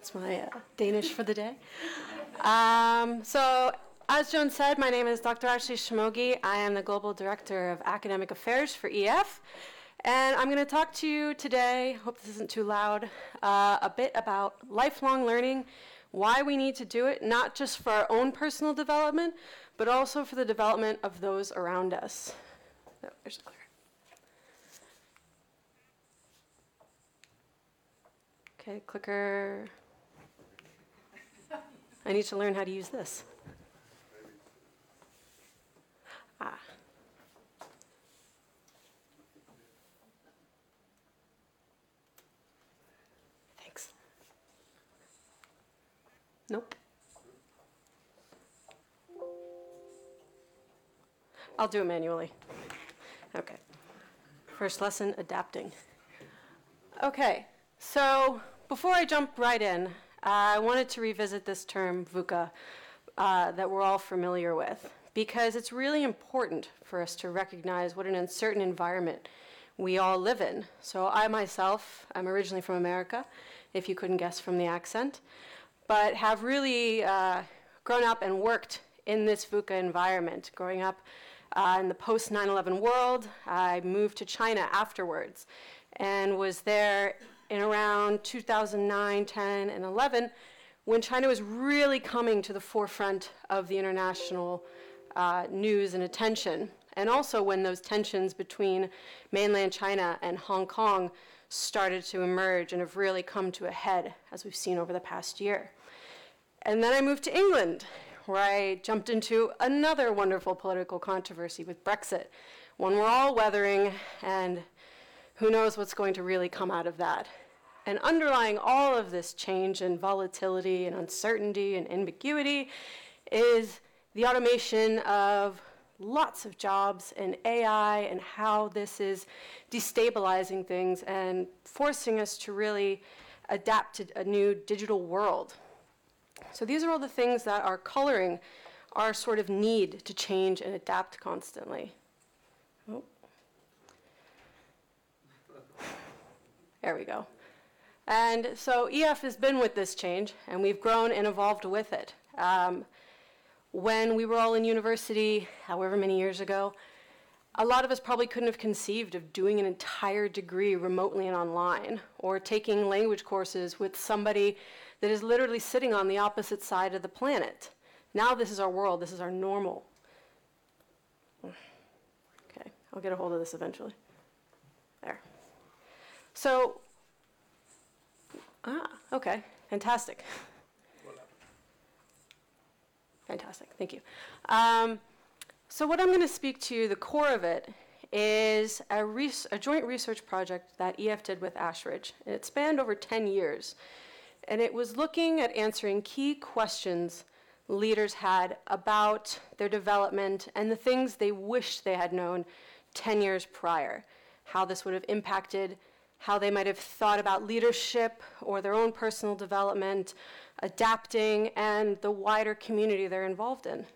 That's my uh, Danish for the day. Um, so, as Joan said, my name is Dr. Ashley Shamogi. I am the Global Director of Academic Affairs for EF. And I'm going to talk to you today, hope this isn't too loud, uh, a bit about lifelong learning, why we need to do it, not just for our own personal development, but also for the development of those around us. Oh, there's the clicker. Okay, clicker. I need to learn how to use this. Ah. Thanks. Nope. I'll do it manually. Okay. First lesson adapting. Okay, so before I jump right in, I wanted to revisit this term VUCA uh, that we're all familiar with because it's really important for us to recognize what an uncertain environment we all live in. So, I myself, I'm originally from America, if you couldn't guess from the accent, but have really uh, grown up and worked in this VUCA environment. Growing up uh, in the post 9 11 world, I moved to China afterwards and was there in around 2009, 10, and 11 when China was really coming to the forefront of the international uh, news and attention. And also when those tensions between mainland China and Hong Kong started to emerge and have really come to a head, as we've seen over the past year. And then I moved to England, where I jumped into another wonderful political controversy with Brexit, one we're all weathering, and who knows what's going to really come out of that. And underlying all of this change and volatility and uncertainty and ambiguity is the automation of lots of jobs and AI and how this is destabilizing things and forcing us to really adapt to a new digital world. So these are all the things that are coloring our sort of need to change and adapt constantly. Oh. There we go. And so EF has been with this change, and we've grown and evolved with it. Um, when we were all in university, however many years ago, a lot of us probably couldn't have conceived of doing an entire degree remotely and online, or taking language courses with somebody that is literally sitting on the opposite side of the planet. Now, this is our world, this is our normal. Okay, I'll get a hold of this eventually. There. So, ah, okay, fantastic. Fantastic, thank you. Um, so, what I'm going to speak to, the core of it, is a, res- a joint research project that EF did with Ashridge. And it spanned over 10 years and it was looking at answering key questions leaders had about their development and the things they wished they had known 10 years prior, how this would have impacted how they might have thought about leadership or their own personal development, adapting, and the wider community they're involved in.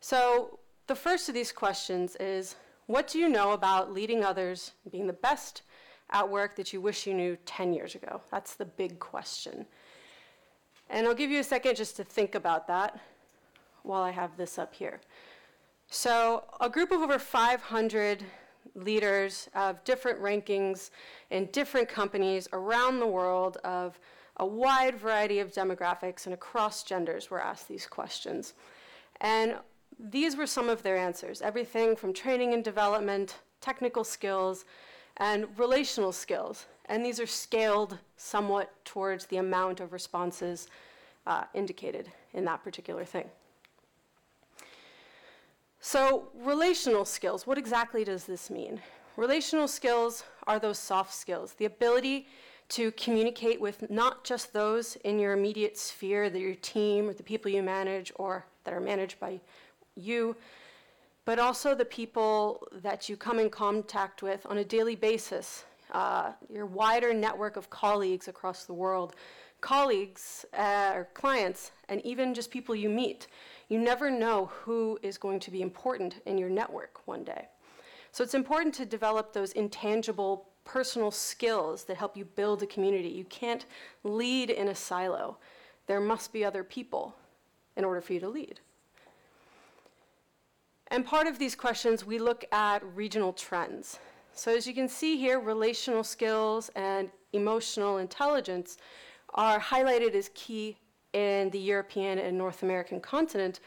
So, the first of these questions is What do you know about leading others, being the best at work that you wish you knew 10 years ago? That's the big question. And I'll give you a second just to think about that while I have this up here. So, a group of over 500 leaders of different rankings in different companies around the world of a wide variety of demographics and across genders were asked these questions. And these were some of their answers everything from training and development, technical skills, and relational skills. And these are scaled somewhat towards the amount of responses uh, indicated in that particular thing. So, relational skills, what exactly does this mean? Relational skills are those soft skills, the ability to communicate with not just those in your immediate sphere, your team or the people you manage or that are managed by you, but also the people that you come in contact with on a daily basis, uh, your wider network of colleagues across the world, colleagues uh, or clients, and even just people you meet. You never know who is going to be important in your network one day. So it's important to develop those intangible personal skills that help you build a community. You can't lead in a silo. There must be other people in order for you to lead. And part of these questions, we look at regional trends. So as you can see here, relational skills and emotional intelligence are highlighted as key in the European and North American continent,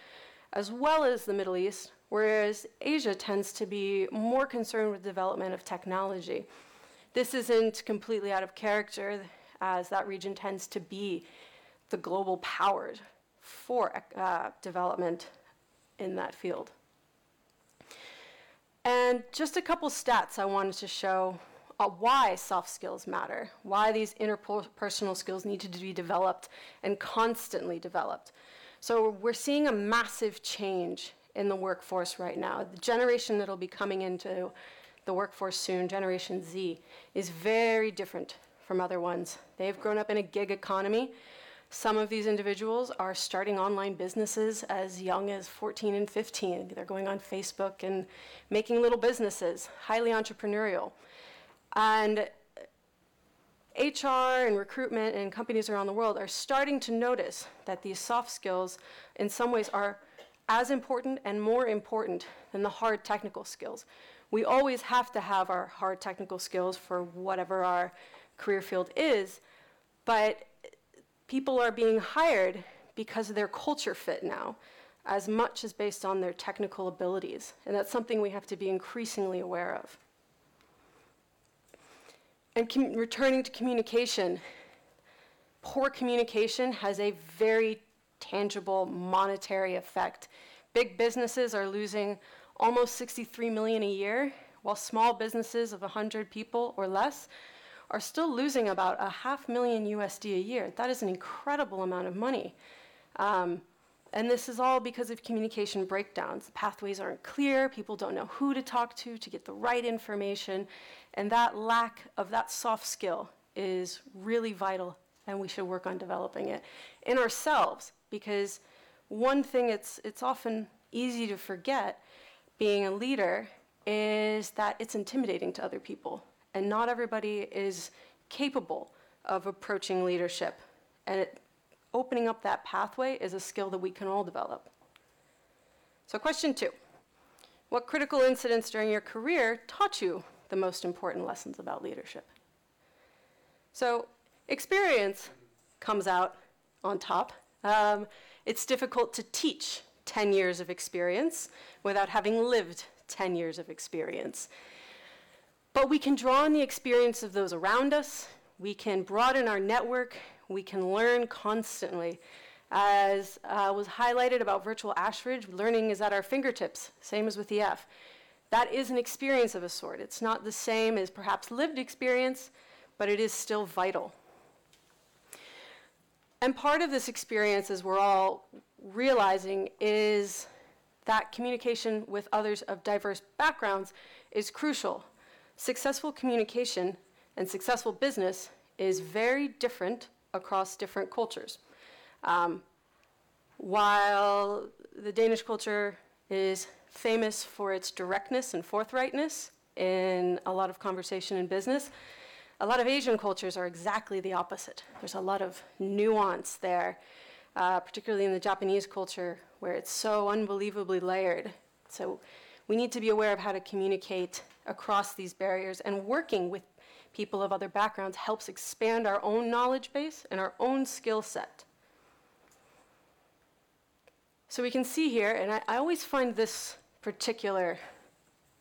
as well as the Middle East, whereas Asia tends to be more concerned with development of technology. This isn't completely out of character, as that region tends to be the global power for uh, development in that field. And just a couple stats I wanted to show uh, why soft skills matter, why these interpersonal skills need to be developed and constantly developed. So we're seeing a massive change in the workforce right now. The generation that'll be coming into the workforce soon, Generation Z, is very different from other ones. They've grown up in a gig economy some of these individuals are starting online businesses as young as 14 and 15. They're going on Facebook and making little businesses, highly entrepreneurial. And HR and recruitment and companies around the world are starting to notice that these soft skills, in some ways, are as important and more important than the hard technical skills. We always have to have our hard technical skills for whatever our career field is, but people are being hired because of their culture fit now, as much as based on their technical abilities. And that's something we have to be increasingly aware of. And com- returning to communication, poor communication has a very tangible monetary effect. Big businesses are losing almost 63 million a year, while small businesses of 100 people or less are still losing about a half million USD a year. That is an incredible amount of money. Um, and this is all because of communication breakdowns. The pathways aren't clear, people don't know who to talk to to get the right information, and that lack of that soft skill is really vital, and we should work on developing it in ourselves because one thing it's, it's often easy to forget being a leader is that it's intimidating to other people and not everybody is capable of approaching leadership. And it, opening up that pathway is a skill that we can all develop. So, question two What critical incidents during your career taught you the most important lessons about leadership? So, experience comes out on top. Um, it's difficult to teach 10 years of experience without having lived 10 years of experience. But we can draw on the experience of those around us, we can broaden our network, we can learn constantly. As uh, was highlighted about virtual Ashridge, learning is at our fingertips, same as with EF. That is an experience of a sort. It's not the same as perhaps lived experience, but it is still vital. And part of this experience, as we're all realizing, is that communication with others of diverse backgrounds is crucial successful communication and successful business is very different across different cultures. Um, while the Danish culture is famous for its directness and forthrightness in a lot of conversation and business, a lot of Asian cultures are exactly the opposite. There's a lot of nuance there, uh, particularly in the Japanese culture, where it's so unbelievably layered. So we need to be aware of how to communicate across these barriers, and working with people of other backgrounds helps expand our own knowledge base and our own skill set. So we can see here, and I, I always find this particular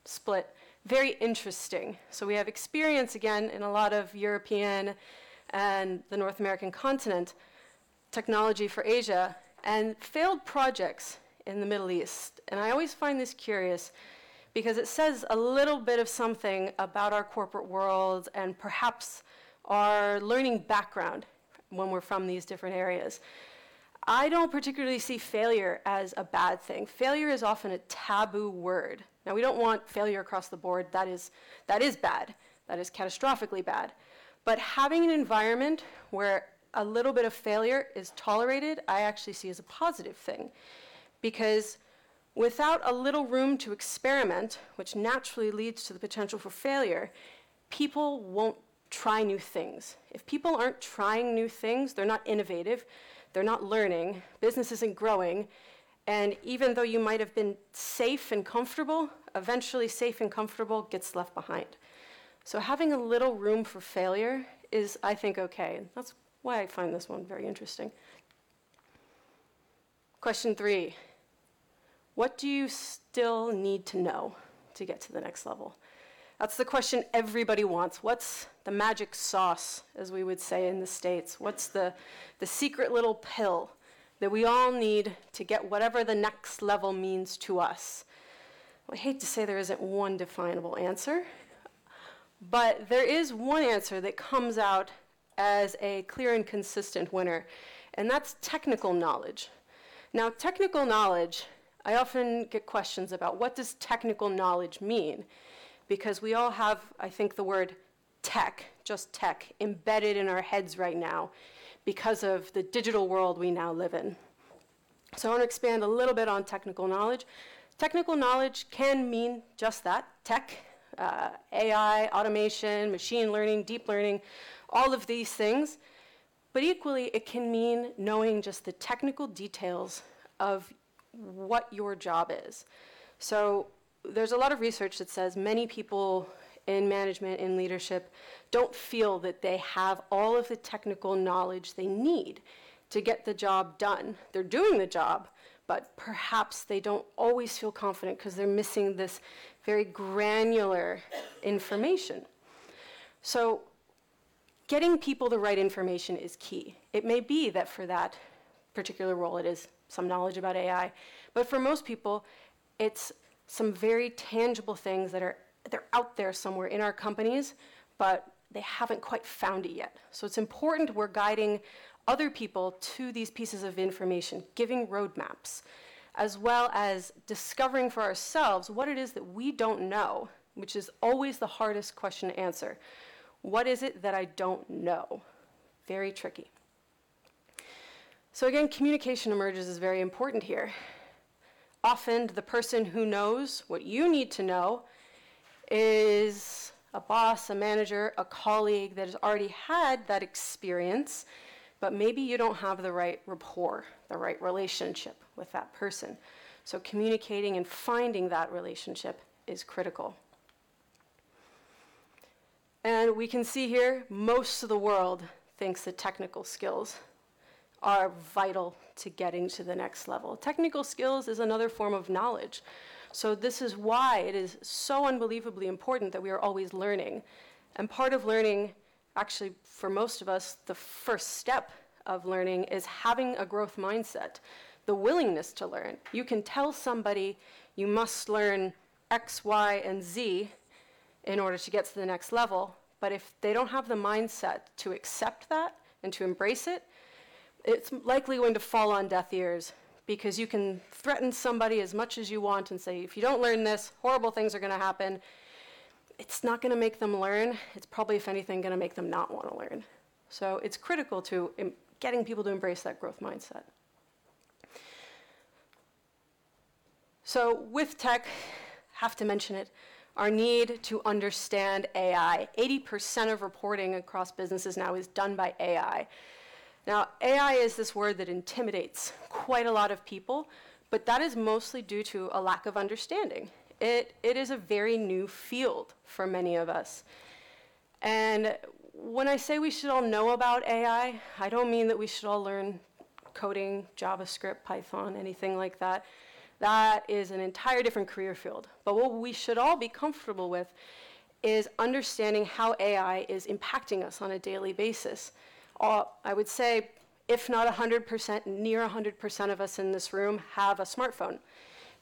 split very interesting. So we have experience again in a lot of European and the North American continent, technology for Asia, and failed projects in the Middle East. And I always find this curious because it says a little bit of something about our corporate world and perhaps our learning background when we're from these different areas. I don't particularly see failure as a bad thing. Failure is often a taboo word. Now, we don't want failure across the board. That is, that is bad. That is catastrophically bad. But having an environment where a little bit of failure is tolerated, I actually see as a positive thing. Because Without a little room to experiment, which naturally leads to the potential for failure, people won't try new things. If people aren't trying new things, they're not innovative, they're not learning, business isn't growing, and even though you might have been safe and comfortable, eventually safe and comfortable gets left behind. So having a little room for failure is, I think, okay. That's why I find this one very interesting. Question three What do you still need to know to get to the next level? That's the question everybody wants. What's the magic sauce, as we would say in the States? What's the, the secret little pill that we all need to get whatever the next level means to us? Well, I hate to say there isn't one definable answer, but there is one answer that comes out as a clear and consistent winner, and that's technical knowledge. Now, technical knowledge, I often get questions about what does technical knowledge mean? because we all have, I think, the word tech, just tech, embedded in our heads right now because of the digital world we now live in. So I want to expand a little bit on technical knowledge. Technical knowledge can mean just that tech, uh, AI, automation, machine learning, deep learning, all of these things. But equally, it can mean knowing just the technical details of what your job is. So there's a lot of research that says many people in management and leadership don't feel that they have all of the technical knowledge they need to get the job done. They're doing the job, but perhaps they don't always feel confident because they're missing this very granular information. So, getting people the right information is key. It may be that for that particular role, it is some knowledge about AI, but for most people, it's some very tangible things that are they're out there somewhere in our companies, but they haven't quite found it yet. So it's important we're guiding other people to these pieces of information, giving roadmaps, as well as discovering for ourselves what it is that we don't know, which is always the hardest question to answer. What is it that I don't know? Very tricky. So, again, communication emerges as very important here. Often, the person who knows what you need to know is a boss, a manager, a colleague that has already had that experience, but maybe you don't have the right rapport, the right relationship with that person. So, communicating and finding that relationship is critical. And we can see here most of the world thinks that technical skills are vital to getting to the next level. Technical skills is another form of knowledge. So, this is why it is so unbelievably important that we are always learning. And part of learning, actually, for most of us, the first step of learning is having a growth mindset, the willingness to learn. You can tell somebody you must learn X, Y, and Z in order to get to the next level, but if they don't have the mindset to accept that and to embrace it, it's likely going to fall on deaf ears because you can threaten somebody as much as you want and say, if you don't learn this, horrible things are going to happen. It's not going to make them learn. It's probably, if anything, going to make them not want to learn. So it's critical to getting people to embrace that growth mindset. So with tech, have to mention it, our need to understand AI. 80% of reporting across businesses now is done by AI. Now, AI is this word that intimidates quite a lot of people, but that is mostly due to a lack of understanding. It, it is a very new field for many of us. And when I say we should all know about AI, I don't mean that we should all learn coding, JavaScript, Python, anything like that. That is an entire different career field. But what we should all be comfortable with is understanding how AI is impacting us on a daily basis all, I would say, if not 100%, near 100% of us in this room have a smartphone.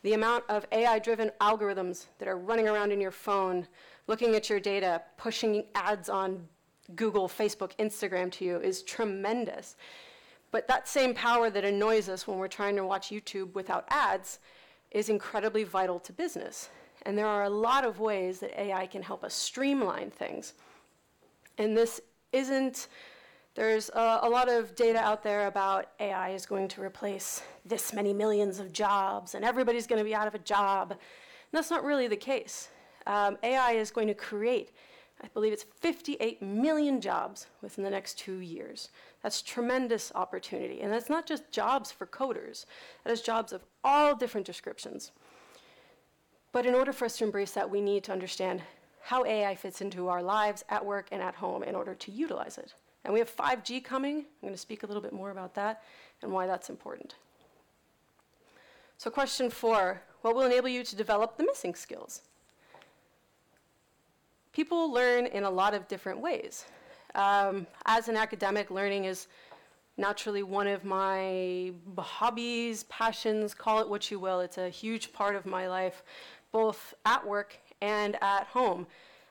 The amount of AI driven algorithms that are running around in your phone, looking at your data, pushing ads on Google, Facebook, Instagram to you is tremendous. But that same power that annoys us when we're trying to watch YouTube without ads is incredibly vital to business. And there are a lot of ways that AI can help us streamline things. And this isn't there's a, a, lot of data out there about AI is going to replace this many millions of jobs and everybody's going to be out of a job. And that's not really the case. Um, AI is going to create I believe it's 58 million jobs within the next two years. That's tremendous opportunity. And that's not just jobs for coders, that is jobs of all different descriptions. But in order for us to embrace that, we need to understand how AI fits into our lives at work and at home in order to utilize it. And we have 5G coming. I'm going to speak a little bit more about that and why that's important. So, question four what will enable you to develop the missing skills? People learn in a lot of different ways. Um, as an academic, learning is naturally one of my hobbies, passions, call it what you will. It's a huge part of my life, both at work and at home.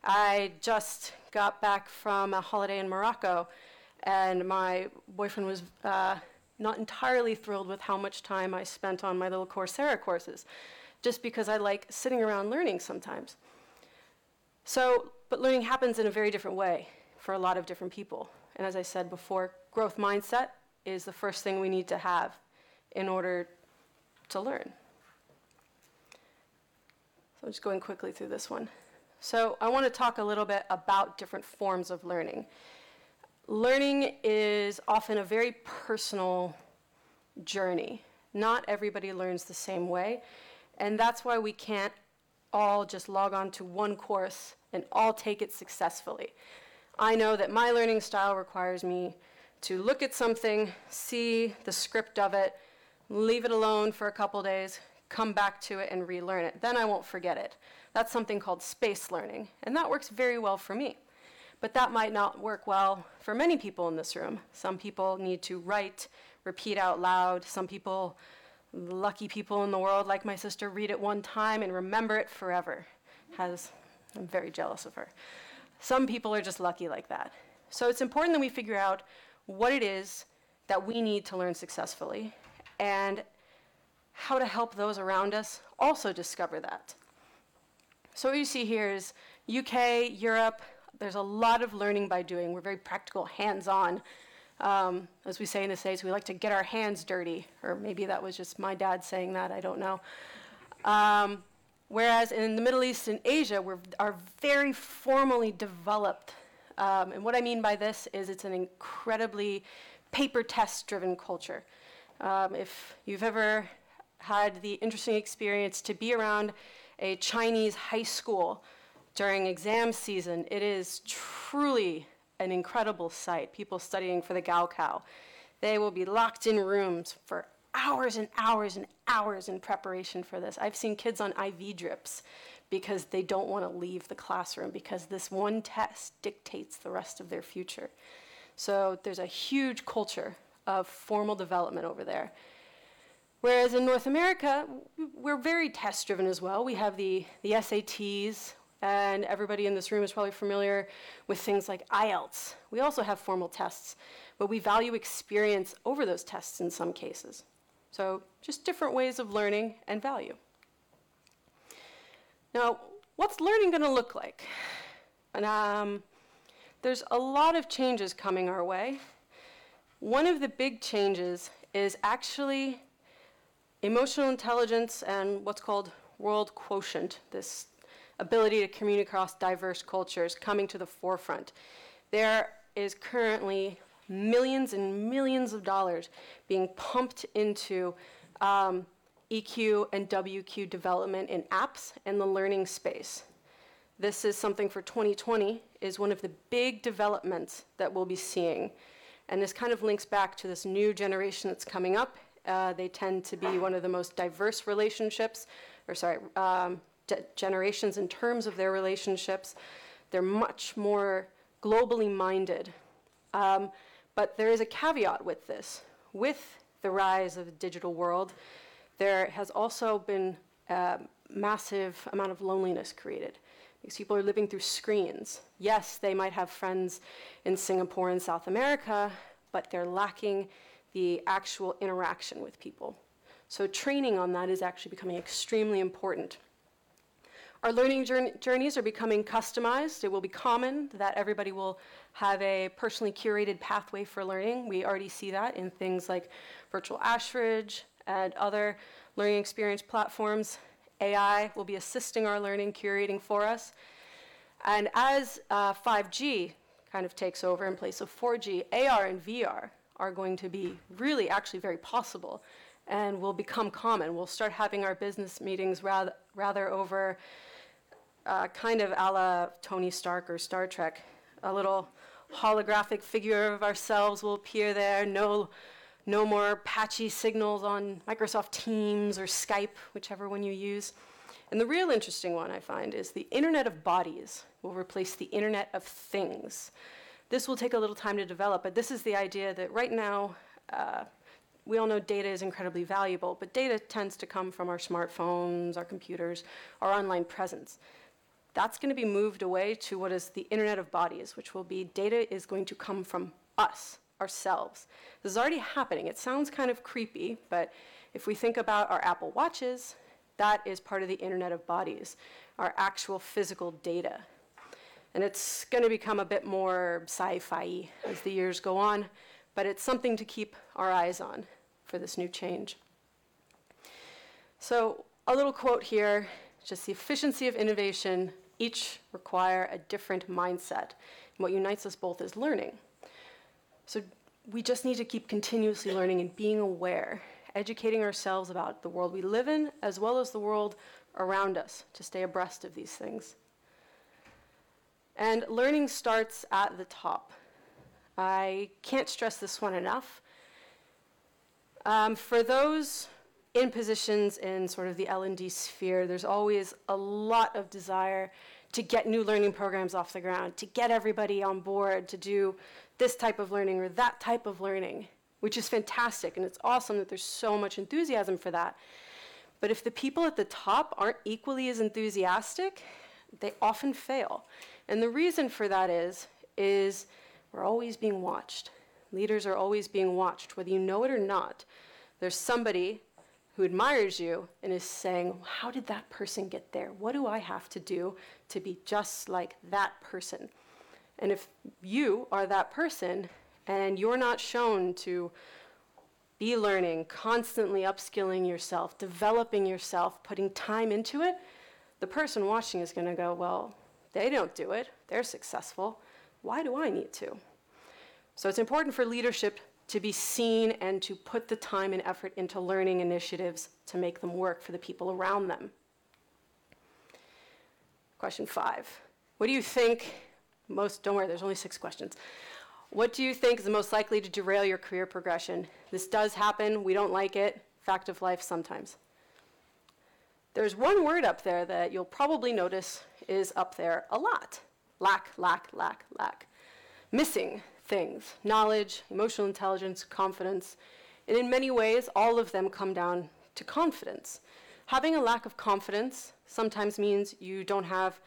I just got back from a holiday in Morocco, and my boyfriend was uh, not entirely thrilled with how much time I spent on my little Coursera courses, just because I like sitting around learning sometimes. So, but learning happens in a very different way for a lot of different people. And as I said before, growth mindset is the first thing we need to have in order to learn. So I'm just going quickly through this one. So I want to talk a little bit about different forms of learning. Learning is often a very personal journey. Not everybody learns the same way, and that's why we can't all just log on to one course and all take it successfully. I know that my learning style requires me to look at something, see the script of it, leave it alone for a couple days, come back to it and relearn it. Then I won't forget it. That's something called space learning, and that works very well for me. But that might not work well for many people in this room. Some people need to write, repeat out loud. Some people, lucky people in the world like my sister, read it one time and remember it forever. Has I'm very jealous of her. Some people are just lucky like that. So it's important that we figure out what it is that we need to learn successfully and how to help those around us also discover that. So what you see here is UK, Europe, there's a lot of learning by doing. We're very practical, hands-on. Um, as we say in the States, we like to get our hands dirty, or maybe that was just my dad saying that, I don't know. Um, whereas in the Middle East and Asia, we are very formally developed. Um, and what I mean by this is it's an incredibly paper test driven culture. Um, if you've ever had the interesting experience to be around a Chinese high school during exam season, it is truly an incredible sight. People studying for the Gaokao. They will be locked in rooms for hours and hours and hours in preparation for this. I've seen kids on IV drips because they don't want to leave the classroom because this one test dictates the rest of their future. So there's a huge culture of formal development over there. Whereas in North America, we're very test driven as well. We have the, the SATs, and everybody in this room is probably familiar with things like IELTS. We also have formal tests, but we value experience over those tests in some cases. So, just different ways of learning and value. Now, what's learning going to look like? And um, there's a lot of changes coming our way. One of the big changes is actually emotional intelligence and what's called world quotient, this ability to communicate across diverse cultures coming to the forefront. There is currently millions and millions of dollars being pumped into um, EQ and WQ development in apps and the learning space. This is something for 2020 is one of the big developments that we'll be seeing. And this kind of links back to this new generation that's coming up uh, they tend to be one of the most diverse relationships, or sorry, um, generations in terms of their relationships. They're much more globally minded. Um, but there is a caveat with this. With the rise of the digital world, there has also been a massive amount of loneliness created because people are living through screens. Yes, they might have friends in Singapore and South America, but they're lacking the actual interaction with people. So training on that is actually becoming extremely important. Our learning journeys are becoming customized. It will be common that everybody will have a personally curated pathway for learning. We already see that in things like virtual Ashridge and other learning experience platforms. AI will be assisting our learning, curating for us. And as uh, 5G kind of takes over in place of 4G, AR and VR are going to be really actually very possible and will become common. We'll start having our business meetings rather, rather over uh, kind of a la Tony Stark or Star Trek. A little holographic figure of ourselves will appear there. No, no more patchy signals on Microsoft Teams or Skype, whichever one you use. And the real interesting one I find is the Internet of Bodies will replace the Internet of Things. This will take a little time to develop, but this is the idea that right now, uh, we all know data is incredibly valuable, but data tends to come from our smartphones, our computers, our online presence. That's going to be moved away to what is the Internet of Bodies, which will be data is going to come from us, ourselves. This is already happening. It sounds kind of creepy, but if we think about our Apple Watches, that is part of the Internet of Bodies, our actual physical data. And it's going to become a bit more sci fi as the years go on, but it's something to keep our eyes on for this new change. So, a little quote here just the efficiency of innovation each require a different mindset. And what unites us both is learning. So, we just need to keep continuously learning and being aware, educating ourselves about the world we live in as well as the world around us to stay abreast of these things. And learning starts at the top. I can't stress this one enough. Um, for those in positions in sort of the L&D sphere, there's always a lot of desire to get new learning programs off the ground, to get everybody on board to do this type of learning or that type of learning, which is fantastic. And it's awesome that there's so much enthusiasm for that. But if the people at the top aren't equally as enthusiastic, they often fail. And the reason for that is, is we're always being watched. Leaders are always being watched, whether you know it or not. There's somebody who admires you and is saying, How did that person get there? What do I have to do to be just like that person? And if you are that person and you're not shown to be learning, constantly upskilling yourself, developing yourself, putting time into it, the person watching is going to go, Well, they don't do it. They're successful. Why do I need to? So it's important for leadership to be seen and to put the time and effort into learning initiatives to make them work for the people around them. Question five. What do you think most, don't worry, there's only six questions. What do you think is the most likely to derail your career progression? This does happen. We don't like it. Fact of life sometimes. There's one word up there that you'll probably notice is up there a lot lack, lack, lack, lack. Missing things knowledge, emotional intelligence, confidence. And in many ways, all of them come down to confidence. Having a lack of confidence sometimes means you don't have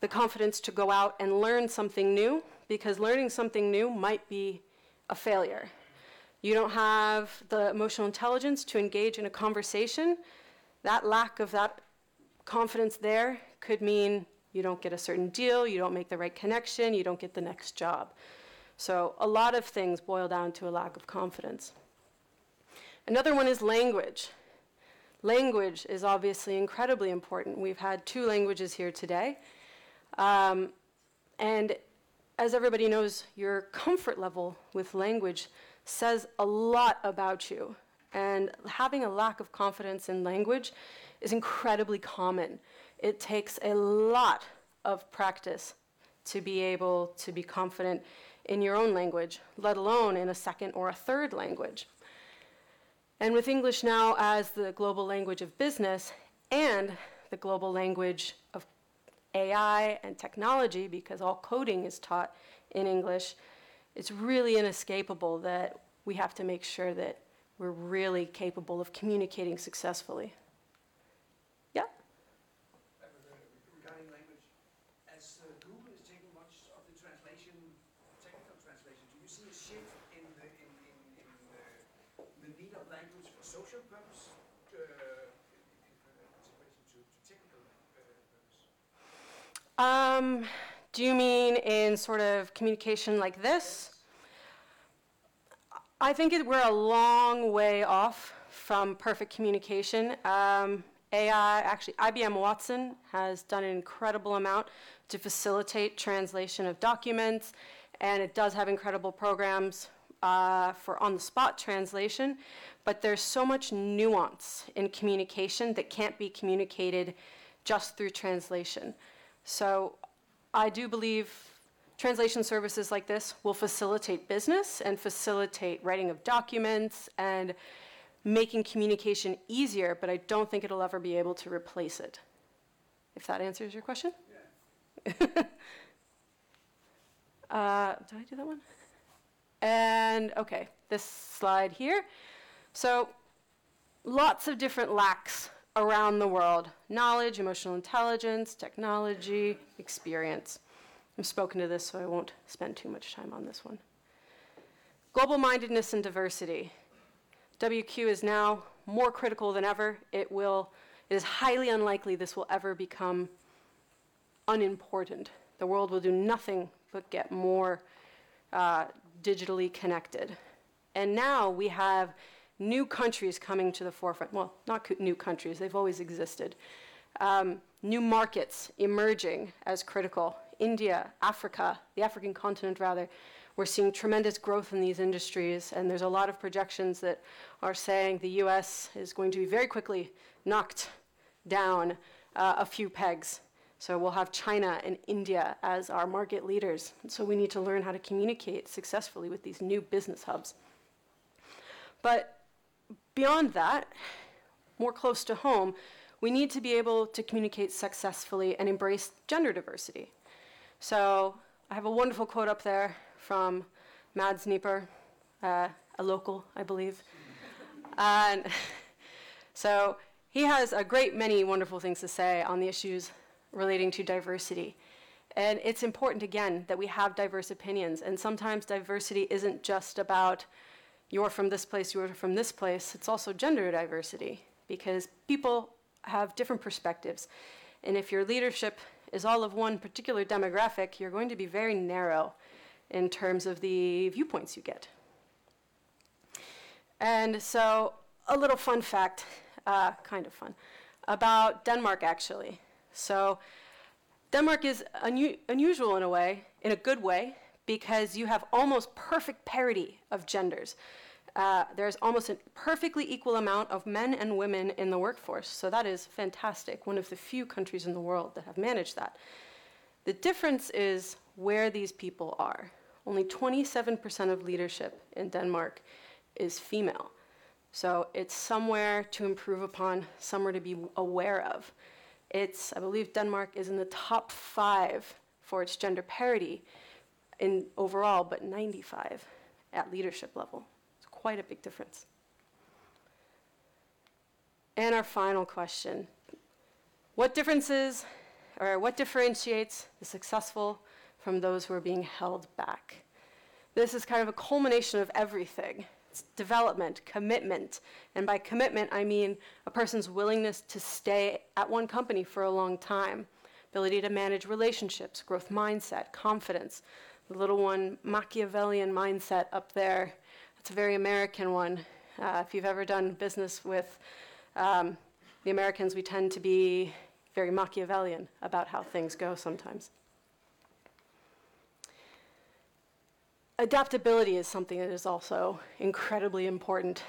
the confidence to go out and learn something new because learning something new might be a failure. You don't have the emotional intelligence to engage in a conversation. That lack of that confidence there could mean you don't get a certain deal, you don't make the right connection, you don't get the next job. So a lot of things boil down to a lack of confidence. Another one is language. Language is obviously incredibly important. We've had two languages here today. Um, and as everybody knows, your comfort level with language says a lot about you. And having a lack of confidence in language is incredibly common. It takes a lot of practice to be able to be confident in your own language, let alone in a second or a third language. And with English now as the global language of business and the global language of AI and technology, because all coding is taught in English, it's really inescapable that we have to make sure that we're really capable of communicating successfully. Yeah? Regarding language, as uh, Google is taking much of the translation, technical translation, do you see a shift in the, need of language for social purpose? Uh, to, to technical purpose? Um, do you mean in sort of communication like this? I think it, we're a long way off from perfect communication. Um, AI, actually, IBM Watson has done an incredible amount to facilitate translation of documents, and it does have incredible programs uh, for on the spot translation. But there's so much nuance in communication that can't be communicated just through translation. So I do believe translation services like this will facilitate business and facilitate writing of documents and making communication easier, but I don't think it'll ever be able to replace it. If that answers your question? uh, did I do that one? And okay, this slide here. So, lots of different lacks around the world knowledge, emotional intelligence, technology, experience. I've spoken to this, so I won't spend too much time on this one. Global mindedness and diversity. WQ is now more critical than ever. It will, it is highly unlikely this will ever become unimportant. The world will do nothing but get more uh, digitally connected. And now we have new countries coming to the forefront. Well, not co- new countries, they've always existed. Um, new markets emerging as critical. India, Africa, the African continent rather, we're seeing tremendous growth in these industries, and there's a lot of projections that are saying the US is going to be very quickly knocked down uh, a few pegs. So we'll have China and India as our market leaders. So we need to learn how to communicate successfully with these new business hubs. But beyond that, more close to home, we need to be able to communicate successfully and embrace gender diversity. So I have a wonderful quote up there from Mads Nipper, uh, a local, I believe. And so he has a great many wonderful things to say on the issues relating to diversity. And it's important, again, that we have diverse opinions. And sometimes diversity isn't just about you're from this place, you're from this place. It's also gender diversity because people have different perspectives. And if your leadership is all of one particular demographic, you're going to be very narrow in terms of the viewpoints you get. And so, a little fun fact, uh, kind of fun, about Denmark actually. So, Denmark is unu- unusual in a way, in a good way, because you have almost perfect parity of genders. Uh, there's almost a perfectly equal amount of men and women in the workforce. So that is fantastic. One of the few countries in the world that have managed that. The difference is where these people are. Only 27% of leadership in Denmark is female. So it's somewhere to improve upon, somewhere to be aware of. It's, I believe Denmark is in the top five for its gender parity in overall, but 95 at leadership level quite a big difference. And our final question What differences or what differentiates the successful from those who are being held back? This is kind of a culmination of everything. It's development, commitment, and by commitment I mean a person's willingness to stay at one company for a long time, ability to manage relationships, growth mindset, confidence, the little one Machiavellian mindset up there it's a very American one. Uh, if you've ever done business with um, the Americans, we tend to be very Machiavellian about how things go sometimes. Adaptability is something that is also incredibly important,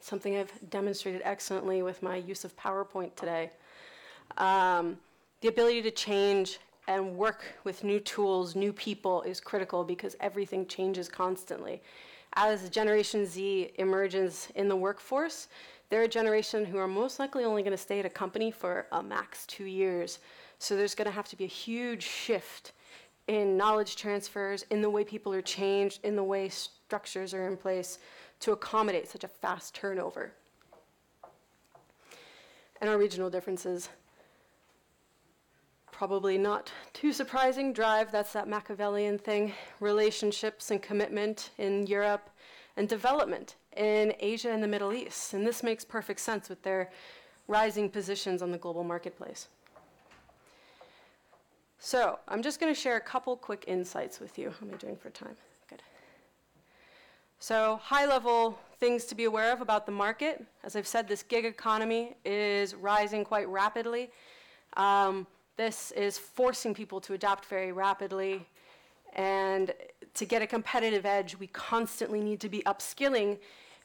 something I've demonstrated excellently with my use of PowerPoint today. Um, the ability to change and work with new tools, new people is critical because everything changes constantly as Generation Z emerges in the workforce, they're a generation who are most likely only going to stay at a company for a max two years. So there's going to have to be a huge shift in knowledge transfers, in the way people are changed, in the way structures are in place to accommodate such a fast turnover. And our regional differences probably not too surprising drive. That's that machiavellian thing. Relationships and commitment in europe and development in asia and the middle east. And this makes perfect sense with their rising positions on the global marketplace. So i'm just going to share a couple quick insights with you. How am i doing for time? Good. So high level things to be aware of about the market. As i've said this gig economy is rising quite rapidly. Um, This is forcing people to adapt very rapidly. And to get a competitive edge, we constantly need to be upskilling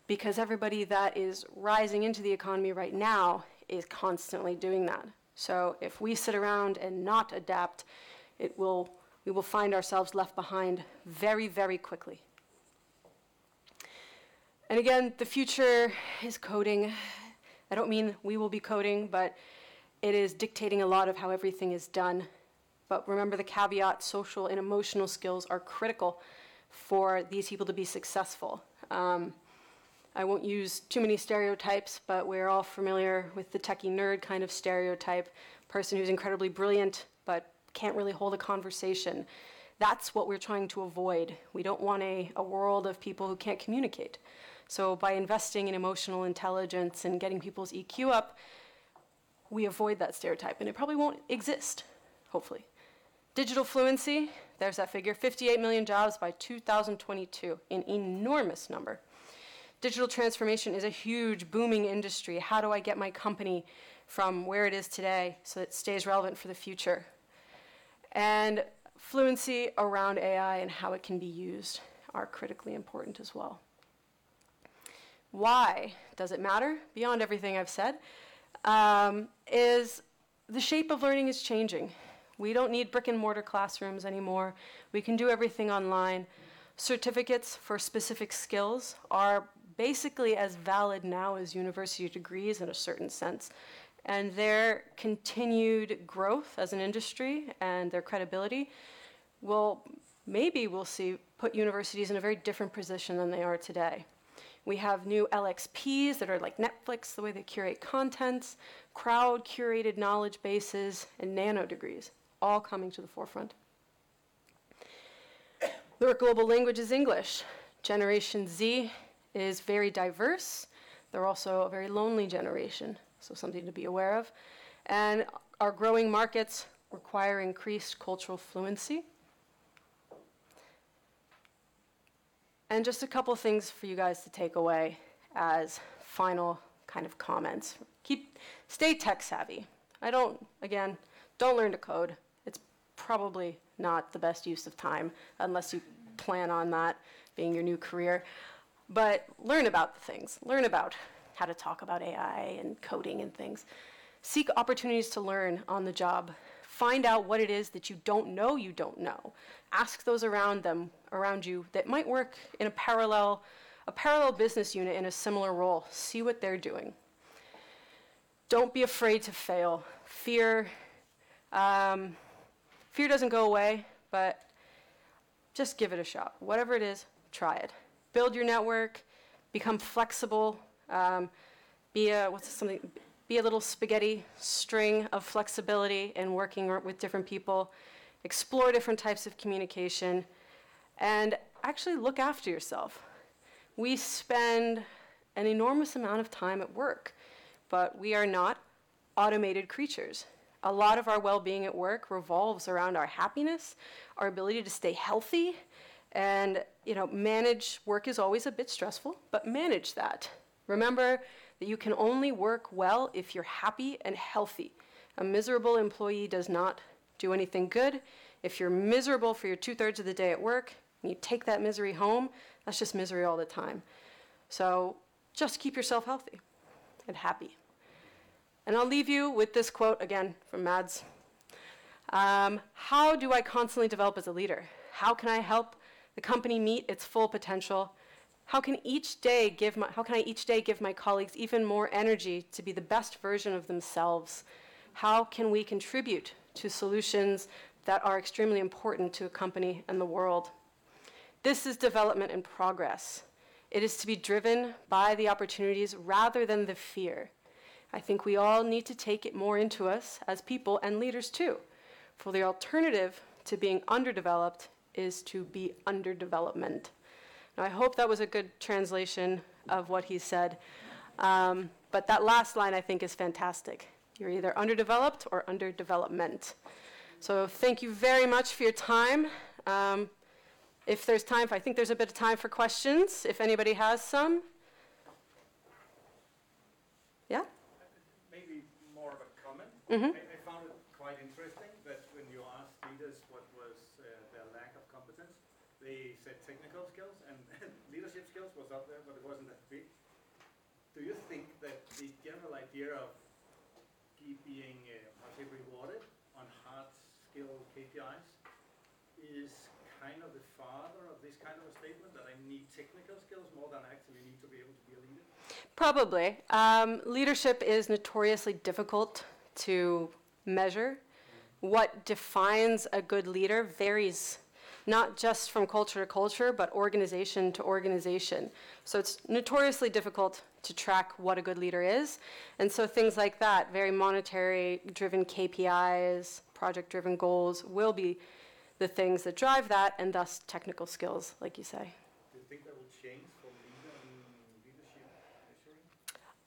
because everybody that is rising into the economy right now is constantly doing that. So if we sit around and not adapt, it will, we will find ourselves left behind very, very quickly. And again, the future is coding. I don't mean we will be coding, but it is dictating a lot of how everything is done. But remember the caveat social and emotional skills are critical for these people to be successful. Um, I won't use too many stereotypes, but we're all familiar with the techie nerd kind of stereotype person who's incredibly brilliant but can't really hold a conversation. That's what we're trying to avoid. We don't want a, a world of people who can't communicate. So, by investing in emotional intelligence and getting people's EQ up, we avoid that stereotype, and it probably won't exist, hopefully. Digital fluency, there's that figure 58 million jobs by 2022, an enormous number. Digital transformation is a huge, booming industry. How do I get my company from where it is today so that it stays relevant for the future? And fluency around AI and how it can be used are critically important as well. Why does it matter? Beyond everything I've said, um, is the shape of learning is changing. We don't need brick and mortar classrooms anymore. We can do everything online. Certificates for specific skills are basically as valid now as university degrees in a certain sense. And their continued growth as an industry and their credibility will maybe we'll see put universities in a very different position than they are today. We have new LXPs that are like Netflix, the way they curate contents, crowd curated knowledge bases, and nano degrees, all coming to the forefront. The global language is English. Generation Z is very diverse. They're also a very lonely generation, so something to be aware of. And our growing markets require increased cultural fluency. And just a couple things for you guys to take away as final kind of comments. Keep stay tech savvy. I don't again, don't learn to code. It's probably not the best use of time unless you plan on that being your new career. But learn about the things. Learn about how to talk about AI and coding and things. Seek opportunities to learn on the job. Find out what it is that you don't know you don't know. Ask those around them around you that might work in a parallel a parallel business unit in a similar role. See what they're doing. Don't be afraid to fail. Fear um, fear doesn't go away, but just give it a shot. Whatever it is, try it. Build your network, become flexible, um, be a what's something be a little spaghetti string of flexibility in working with different people, explore different types of communication, and actually look after yourself. We spend an enormous amount of time at work, but we are not automated creatures. A lot of our well being at work revolves around our happiness, our ability to stay healthy, and you know, manage work is always a bit stressful, but manage that. Remember that you can only work well if you're happy and healthy. A miserable employee does not do anything good. If you're miserable for your two thirds of the day at work, and you take that misery home, that's just misery all the time. So just keep yourself healthy and happy. And I'll leave you with this quote again from Mads. Um, how do I constantly develop as a leader? How can I help the company meet its full potential? How can each day give my, how can I each day give my colleagues even more energy to be the best version of themselves? How can we contribute to solutions that are extremely important to a company and the world? This is development and progress. It is to be driven by the opportunities rather than the fear. I think we all need to take it more into us as people and leaders too. For the alternative to being underdeveloped is to be underdevelopment. Now, I hope that was a good translation of what he said. Um, but that last line I think is fantastic. You're either underdeveloped or underdevelopment. So thank you very much for your time. Um, if there's time, I think there's a bit of time for questions, if anybody has some. Yeah? Maybe more of a comment. Mhm. I, I found it quite interesting they said technical skills and leadership skills was up there, but it wasn't that big. Do you think that the general idea of being, uh, how to say, rewarded on hard skill KPIs is kind of the father of this kind of a statement that I need technical skills more than I actually need to be able to be a leader? Probably. Um, leadership is notoriously difficult to measure. What defines a good leader varies not just from culture to culture, but organization to organization. So it's notoriously difficult to track what a good leader is. And so things like that, very monetary driven KPIs, project driven goals, will be the things that drive that, and thus technical skills, like you say. Do you think that will change and leadership?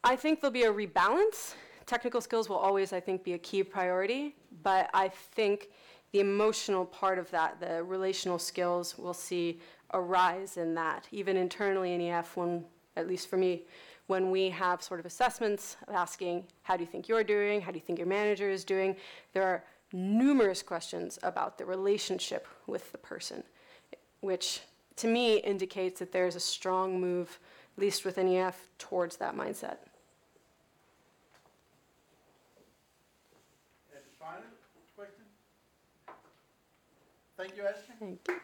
I think there'll be a rebalance. Technical skills will always, I think, be a key priority, but I think the emotional part of that, the relational skills, we'll see a rise in that. Even internally in EF, when, at least for me, when we have sort of assessments asking, how do you think you're doing? How do you think your manager is doing? There are numerous questions about the relationship with the person, which to me indicates that there's a strong move, at least within EF, towards that mindset. And final question? Thank you, Ashley. Thank you.